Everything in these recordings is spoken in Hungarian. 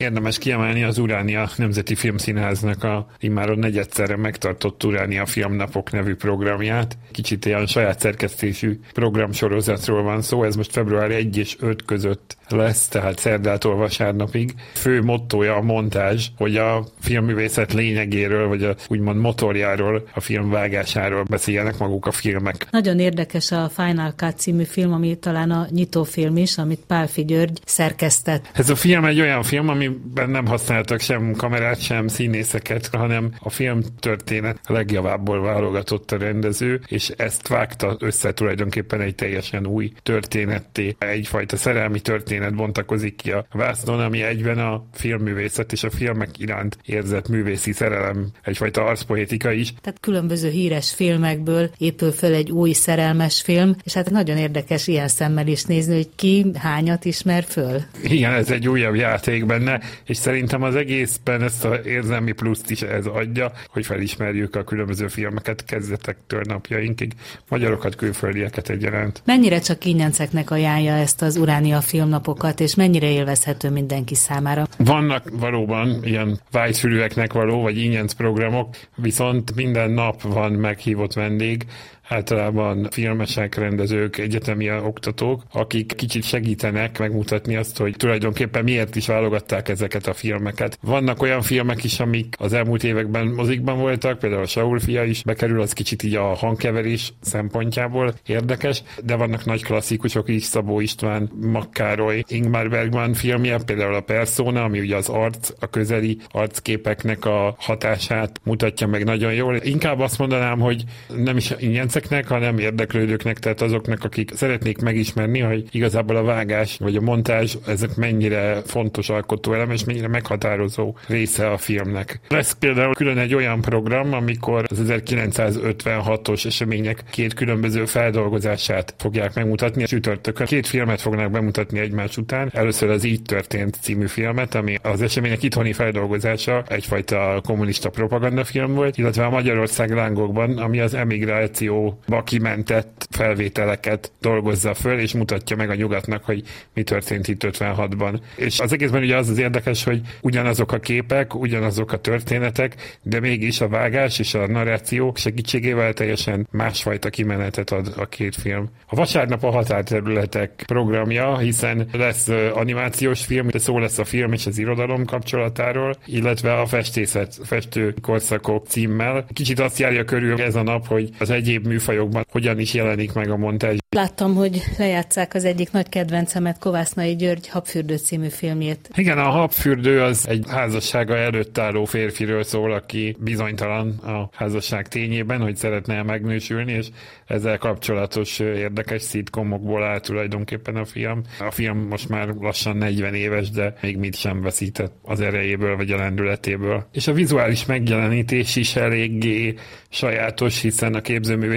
érdemes kiemelni az Uránia Nemzeti Filmszínháznak a immáron negyedszerre megtartott Uránia Filmnapok nevű programját. Kicsit ilyen saját szerkesztésű programsorozatról van szó, ez most február 1 és 5 között lesz, tehát szerdától vasárnapig. Fő mottoja a montázs, hogy a filmművészet lényegéről, vagy a úgymond motorjáról, a film vágásáról beszéljenek maguk a filmek. Nagyon érdekes a Final Cut című film, ami talán a nyitófilm is, amit Pálfi György szerkesztett. Ez a film egy olyan film, amiben nem használtak sem kamerát, sem színészeket, hanem a film történet legjavából válogatott a rendező, és ezt vágta össze tulajdonképpen egy teljesen új történetté. Egyfajta szerelmi történet bontakozik ki a vásznon, ami egyben a filmművészet és a filmek iránt érzett művészi szerelem, egyfajta arszpoétika is. Tehát különböző híres filmekből épül föl egy új szerelmes film, és hát nagyon érdekes ilyen szemmel is nézni, hogy ki hányat ismer föl. Igen, ez egy újabb játék benne, és szerintem az egészben ezt az érzelmi pluszt is ez adja, hogy felismerjük a különböző filmeket kezdetektől napjainkig, magyarokat, külföldieket egyaránt. Mennyire csak ingyenceknek ajánlja ezt az Uránia filmnapokat, és mennyire élvezhető mindenki számára? Vannak valóban ilyen vágyfülűeknek való, vagy ingyenc programok, viszont minden nap van meghívott vendég, általában filmesek, rendezők, egyetemi oktatók, akik kicsit segítenek megmutatni azt, hogy tulajdonképpen miért is válogatták ezeket a filmeket. Vannak olyan filmek is, amik az elmúlt években mozikban voltak, például a Saul fia is bekerül, az kicsit így a hangkeverés szempontjából érdekes, de vannak nagy klasszikusok is, Szabó István, Makkároly, Ingmar Bergman filmje, például a Persona, ami ugye az arc, a közeli arcképeknek a hatását mutatja meg nagyon jól. Inkább azt mondanám, hogy nem is ingyen művészeknek, hanem érdeklődőknek, tehát azoknak, akik szeretnék megismerni, hogy igazából a vágás vagy a montázs, ezek mennyire fontos alkotóelem, és mennyire meghatározó része a filmnek. Lesz például külön egy olyan program, amikor az 1956-os események két különböző feldolgozását fogják megmutatni. Csütörtökön két filmet fognak bemutatni egymás után. Először az Így történt című filmet, ami az események itthoni feldolgozása, egyfajta kommunista propagandafilm volt, illetve a Magyarország lángokban, ami az emigráció ba kimentett felvételeket dolgozza föl, és mutatja meg a nyugatnak, hogy mi történt itt 56-ban. És az egészben ugye az az érdekes, hogy ugyanazok a képek, ugyanazok a történetek, de mégis a vágás és a narráció segítségével teljesen másfajta kimenetet ad a két film. A vasárnap a határterületek programja, hiszen lesz animációs film, de szó lesz a film és az irodalom kapcsolatáról, illetve a festészet, festő korszakok címmel. Kicsit azt járja körül ez a nap, hogy az egyéb műfajokban hogyan is jelenik meg a montázs. Láttam, hogy lejátszák az egyik nagy kedvencemet, Kovásznai György Habfürdő című filmjét. Igen, a Habfürdő az egy házassága előtt álló férfiről szól, aki bizonytalan a házasság tényében, hogy szeretne megnősülni, és ezzel kapcsolatos érdekes szitkomokból áll tulajdonképpen a film. A film most már lassan 40 éves, de még mit sem veszített az erejéből vagy a lendületéből. És a vizuális megjelenítés is eléggé sajátos, hiszen a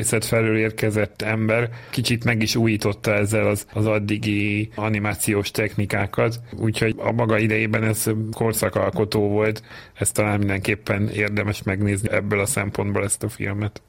képzőművészet felől érkezett ember kicsit meg is újította ezzel az, az addigi animációs technikákat, úgyhogy a maga idejében ez korszakalkotó volt, ezt talán mindenképpen érdemes megnézni ebből a szempontból ezt a filmet.